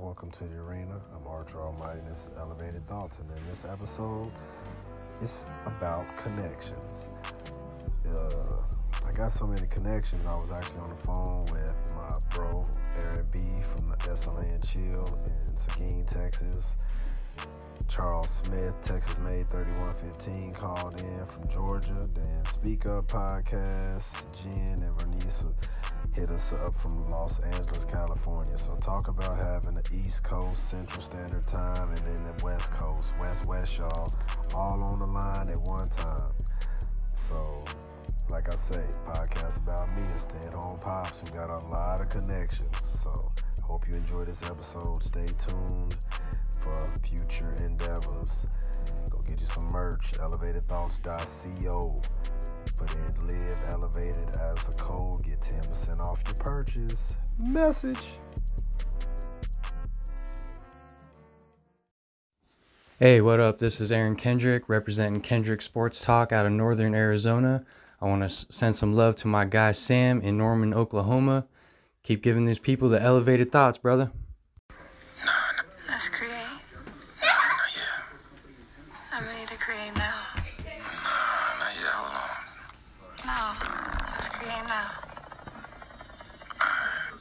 Welcome to the arena. I'm Archer Almighty. This is Elevated Thoughts, and in this episode, it's about connections. Uh, I got so many connections. I was actually on the phone with my bro Aaron B from the SLA and Chill in Seguin, Texas. Charles Smith, Texas Made 3115, called in from Georgia. Then Speak Up Podcast, Jen and Vernisa hit us up from Los Angeles, California. So talk about having the East Coast Central Standard Time and then the West Coast, West West y'all, all on the line at one time. So like I say, podcast about me and stay at home pops who got a lot of connections. So hope you enjoy this episode. Stay tuned for future endeavors. Go get you some merch, elevatedthoughts.co. Put in live elevated as a code, get 10% off your purchase. Message. Hey, what up? This is Aaron Kendrick representing Kendrick Sports Talk out of Northern Arizona. I want to send some love to my guy Sam in Norman, Oklahoma. Keep giving these people the elevated thoughts, brother. Let's create. No, let's. Ah.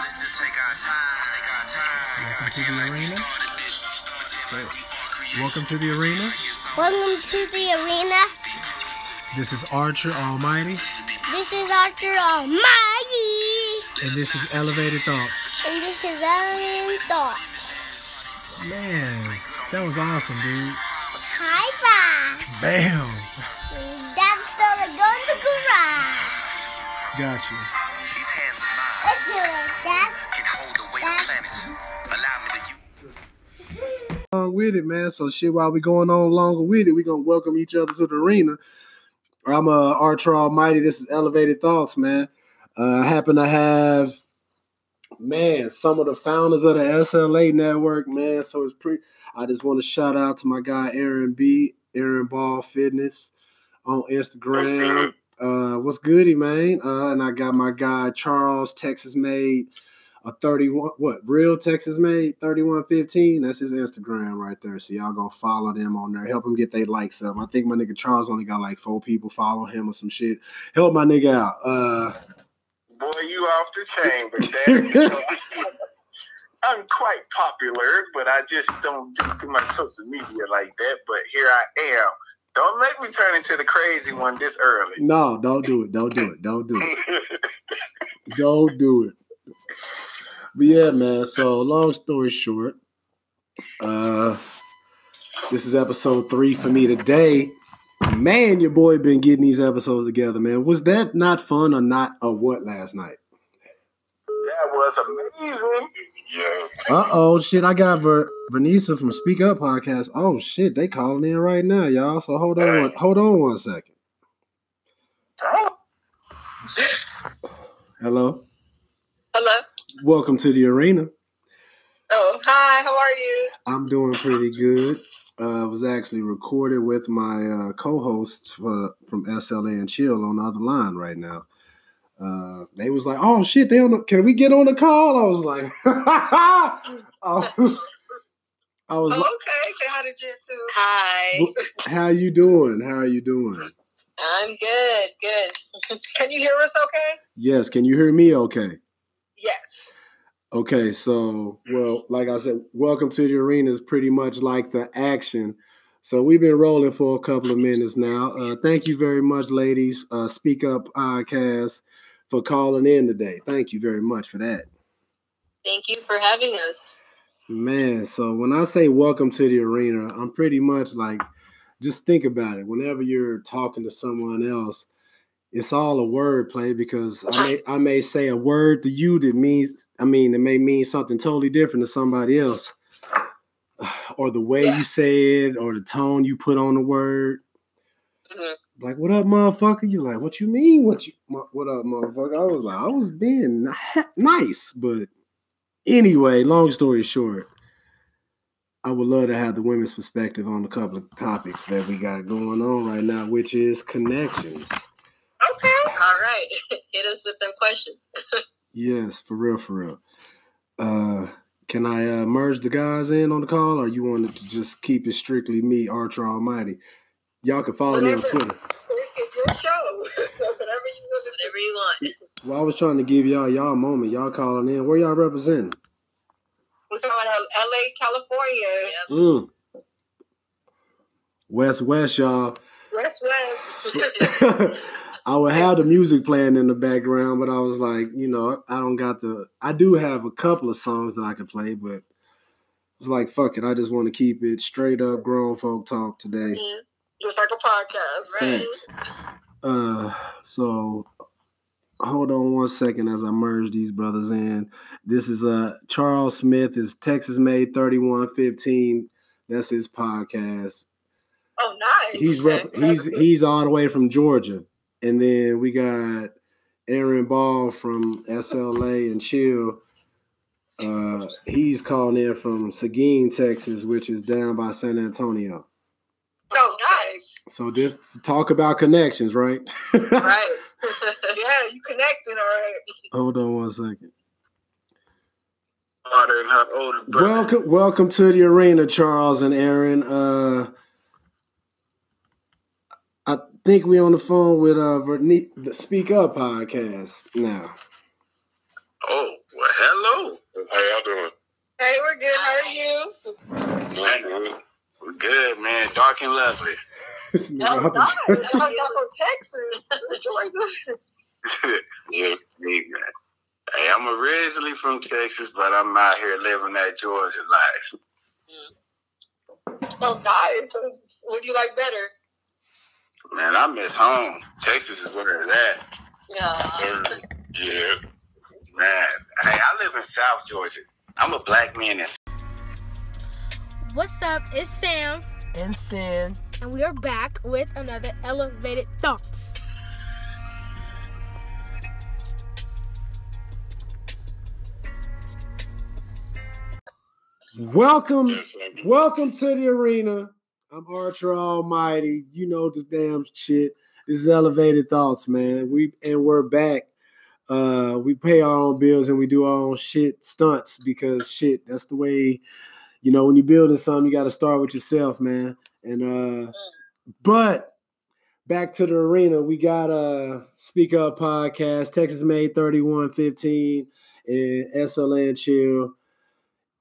Let's just take our time. Take our time. Welcome to the arena. Started this, started it, we are creating Welcome to the arena. Welcome to the arena. This is Archer Almighty, This is Archer Almighty. and this is Elevated Thoughts. And this is Ellen Thoughts. Man, that was awesome, dude. High five. Bam! Got you. These hands of mine Let's Dad. can hold the weight of planets. Allow me to use. Along with it, man. So shit, while we going on longer with it, we gonna welcome each other to the arena. I'm uh, Archer Almighty. This is Elevated Thoughts, man. Uh, I happen to have, man, some of the founders of the SLA network, man. So it's pretty. I just want to shout out to my guy Aaron B, Aaron Ball Fitness on Instagram. Uh, what's goody, man? Uh, and I got my guy Charles, Texas made a 31 what real Texas made 3115. That's his Instagram right there. So y'all go follow them on there. Help him get their likes up. I think my nigga Charles only got like four people follow him or some shit. Help my nigga out. Uh Boy, you off the chain, but that, I'm quite popular, but I just don't do too much social media like that. But here I am. Don't make me turn into the crazy one this early. no, don't do it. Don't do it. Don't do it. Don't do it. But yeah, man. So long story short, uh this is episode three for me today. Man, your boy been getting these episodes together, man. Was that not fun or not or what last night? That was amazing. Yeah. Uh oh, shit! I got Ver- Vernisa from Speak Up podcast. Oh shit, they calling in right now, y'all. So hold on, one, hold on one second. Hello, Hello. welcome to the arena. Oh, hi. How are you? I'm doing pretty good. Uh, was actually recorded with my uh, co-hosts for, from SLA and Chill on the other line right now. Uh, they was like, "Oh shit, they on the, can we get on the call?" I was like, I was, I was Oh, like, okay. Say hi to Jen too. Hi. "How you doing? How are you doing?" I'm good. Good. Can you hear us okay? Yes, can you hear me? Okay. Yes. Okay, so well, like I said, welcome to the arena is pretty much like the action. So we've been rolling for a couple of minutes now. Uh, thank you very much, ladies. Uh, Speak Up Podcast for calling in today. Thank you very much for that, Thank you for having us. man. So when I say welcome to the arena, I'm pretty much like, just think about it. Whenever you're talking to someone else, it's all a word play because I may I may say a word to you that means I mean it may mean something totally different to somebody else. Or the way you say it, or the tone you put on the word. Mhm. Like, what up, motherfucker? You like, what you mean? What you what up, motherfucker? I was like, I was being nice, but anyway, long story short, I would love to have the women's perspective on a couple of topics that we got going on right now, which is connections. Okay. All right. Hit us with them questions. Yes, for real, for real. Uh, Can I uh, merge the guys in on the call, or you wanted to just keep it strictly me, Archer Almighty? Y'all can follow me on Twitter. It's your show. So whatever you want, whatever you want. Well, I was trying to give y'all y'all moment. Y'all calling in. Where y'all representing? We're coming out of LA, California. Mm. West West, y'all. West West. I would have the music playing in the background, but I was like, you know, I don't got the. I do have a couple of songs that I could play, but it was like, fuck it. I just want to keep it straight up grown folk talk today. Mhm. Just like a podcast, right? Thanks. Uh, so hold on one second as I merge these brothers in. This is uh Charles Smith is Texas made thirty one fifteen. That's his podcast. Oh, nice. He's rep- he's he's all the way from Georgia, and then we got Aaron Ball from SLA and Chill. Uh, he's calling in from Seguin, Texas, which is down by San Antonio. Oh, nice. So just talk about connections, right? Right. yeah, you connected, all right. Hold on one second. Father and older brother. Welcome, welcome to the arena, Charles and Aaron. Uh, I think we on the phone with uh Verne- the Speak Up podcast now. Oh, well, hello. How y'all doing? Hey, we're good. How are you? Man, we're good, man. Dark and lovely. This nigga Oh, out the- nice. I'm from Texas. Georgia. Yeah. Me, man. Hey, I'm originally from Texas, but I'm out here living that Georgia life. Oh, nice. What do you like better? Man, I miss home. Texas is where it's at. Yeah. Yeah. Man, hey, I live in South Georgia. I'm a black man in What's up? It's Sam, and sin. and we are back with another Elevated Thoughts. welcome, Yes, welcome to the arena. I'm Archer Almighty. You know the damn shit. This is Elevated Thoughts, man. We and we're back. Uh, we pay our own bills and we do our own shit stunts because shit. That's the way. You know, when you're building something, you got to start with yourself, man. And uh, but back to the arena, we got a Speak Up podcast, Texas Made 3115, and SLA and Chill,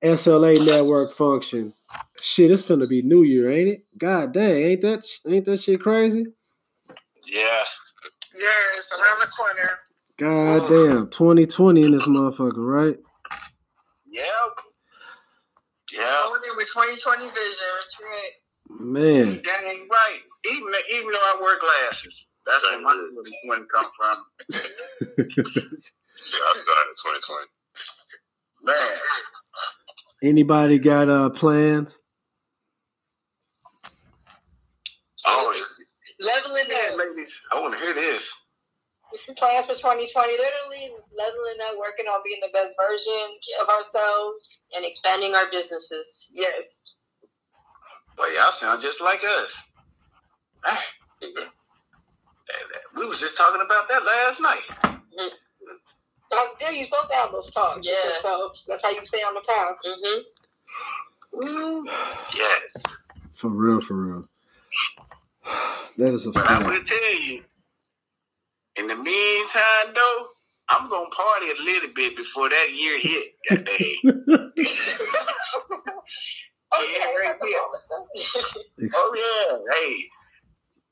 SLA Network Function. Shit, it's finna be New Year, ain't it? God dang, ain't that ain't that shit crazy? Yeah. Yeah, it's around the corner. God damn, 2020 in this motherfucker, right? Yep. Yeah. Going in with 2020 vision. That's right. Man, That ain't right. Even even though I wear glasses, that's where my one come from. Yeah, I started in 2020. Man, anybody got uh plans? oh Leveling yeah, up. ladies, I want to hear this. Plans for 2020. Literally leveling up, working on being the best version of ourselves and expanding our businesses. Yes. But y'all sound just like us. Ah, We was just talking about that last night. That's good. You're supposed to have those talks. Yeah. So that's how you stay on the path. Mm-hmm. Yes. For real, for real. That is a But I fact. will tell you, in the meantime, though, I'm gonna party a little bit before that year hit. That day. Okay. right here. Oh yeah, hey,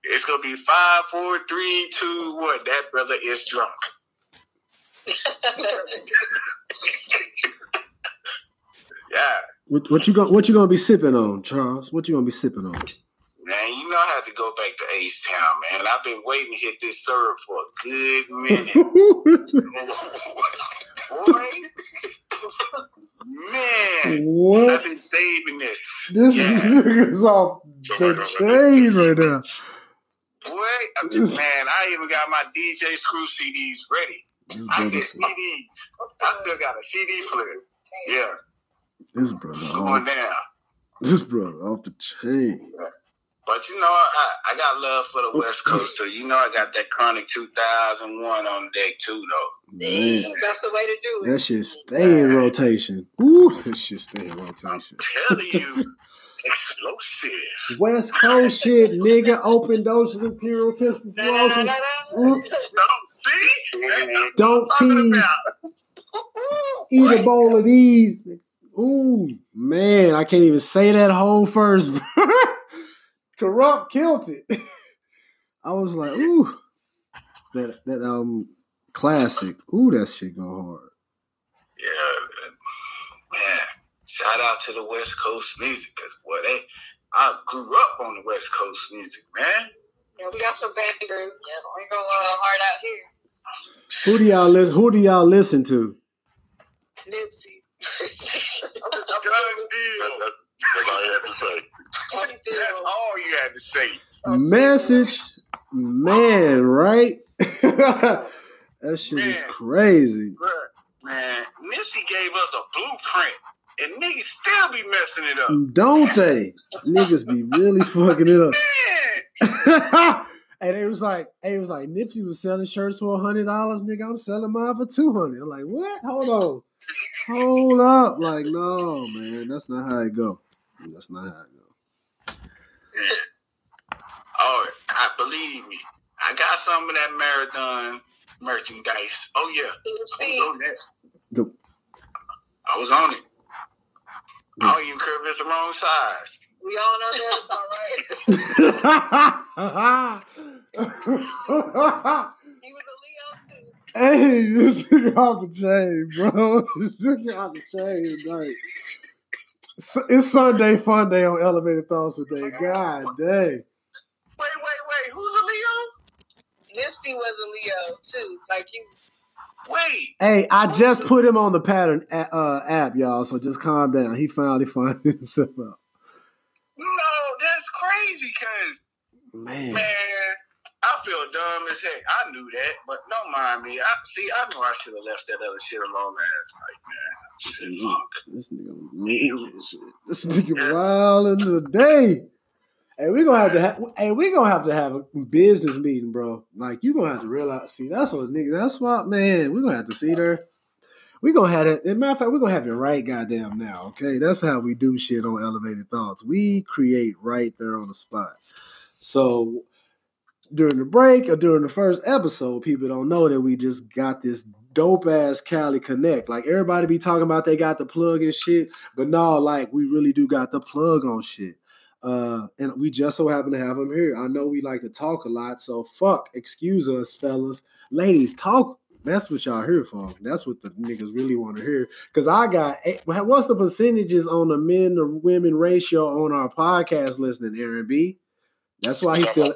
it's gonna be five, four, three, two, one. That brother is drunk. yeah, What, what you going what you gonna be sipping on, Charles? What you gonna be sipping on? man, you know I have to go back to H-Town, man. I've been waiting to hit this syrup for a good minute. Boy, man, I've been saving this. This yeah. nigga's off the chain right now. Boy, I'm just, man, I even got my DJ Screw CDs ready. This I said CDs. I still got a CD player. Yeah, this brother, going off, down. this brother off the chain. But you know, I, I got love for the West Coast too. You know, I got that Chronic 2001 on deck too, though. Man, That's the way to do it. that shit stay in rotation. Ooh, that shit stay in rotation. Telling you, explosive. West Coast shit, nigga. Open doses, Imperial Pistol Da, da, da, Flosses. da, Mm. da. See, That's what I'm Don't tease. about. Eat a bowl of these. Ooh, man, I can't even say that whole first. Kurupt killed it. I was like, ooh, that that um classic. Ooh, that shit go hard. Yeah, man. Shout out to the West Coast music, cause boy, they. I grew up on the West Coast music, man. Yeah, we got some bangers. Yeah, we go uh, hard out here. Who do y'all listen? Who do y'all listen to? Nipsey. Done deal. That's all you have to say. That's all you had to say. Oh, Message, man, right? that shit is crazy. Bruh, man, Nipsey gave us a blueprint, and niggas still be messing it up. Don't they? Niggas be really fucking it up. Man, and it was like, hey, it was like Nipsey was selling shirts for hundred dollars, nigga. I'm selling mine for two hundred. I'm like, what? Hold on, hold up. Like, no, man, that's not how it go. That's not how it go. Oh, I believe me. I got some of that marathon merchandise. Oh yeah, I was on I was on it. I don't even care if it's the wrong size. We all know that, all right? He was a Leo too. hey, this nigga off the chain, bro. This nigga off the chain tonight. It's Sunday fun day on Elevated Thoughts today. God dang. Wait, wait, wait. Who's a Leo? Nipsey was a Leo too, like you. Wait. Hey, I just put him on the pattern a- uh, app, y'all. So just calm down. He finally found himself out. No, that's crazy, cause Man, man, I feel dumb as heck. I knew that, but don't mind me. I see. I know I should have left that other shit alone last night, man. Shit, fuck. this nigga shit. This nigga wild into the day. Hey, we gonna have to have. Hey, we gonna have to have a business meeting, bro. Like you gonna have to realize. See, that's what nigga. That's what man. We gonna have to see there. We gonna have it. As a matter of fact, we gonna have it right goddamn now. Okay, that's how we do shit on Elevated Thoughts. We create right there on the spot. So during the break or during the first episode, people don't know that we just got this dope ass Cali Connect. Like everybody be talking about they got the plug and shit, but no, like we really do got the plug on shit. Uh, and we just so happen to have them here. I know we like to talk a lot, so fuck, excuse us, fellas. Ladies, talk. That's what y'all here for. That's what the niggas really want to hear. Cause I got what's the percentages on the men to women ratio on our podcast listening, Aaron B? That's why he's still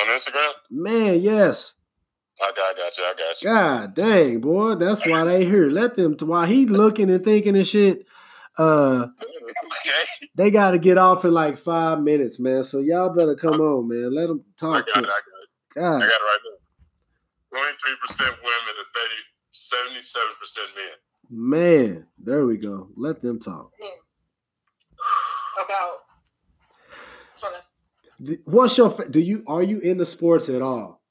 on Instagram. man, yes. I got, I got you. I got you. God dang, boy. That's why they here. Let them while he looking and thinking and shit. Uh Okay. they gotta get off in like five minutes, man. So y'all better come on, man. Let them I talk got it. to I got it. I got it right now. Twenty-three percent women and 77 percent men. Man, there we go. Let them talk. About. Hold on. D- What's your fa- do you are you into sports at all?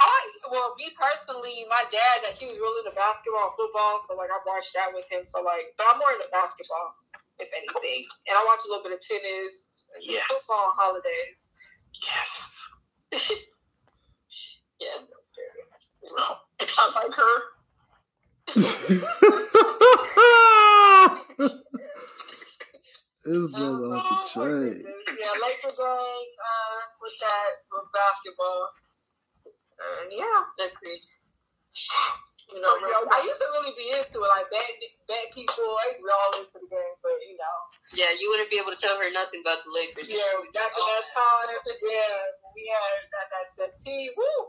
I well, me personally, my dad, like, he was really into basketball football, so like I watched that with him. So like, but I'm more into basketball, if anything, and I watch a little bit of tennis, uh, and Yes. football on holidays. Yes. Yeah, no fairly. I like her. this brother off the Oh, my Yeah, Laker gang uh, with that with basketball, and yeah, that's it. You know, I used to really be into it, like bad, bad people. I used to be all into the game, but you know, Yeah, you wouldn't be able to tell her nothing about the Lakers. yeah, back in that time, yeah, we had that that, that team. Woo!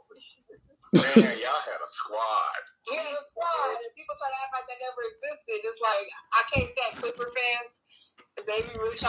Man, y'all had a squad. We had a squad, and people try to act like that never existed. It's like I can't stand Clipper fans. Really trying to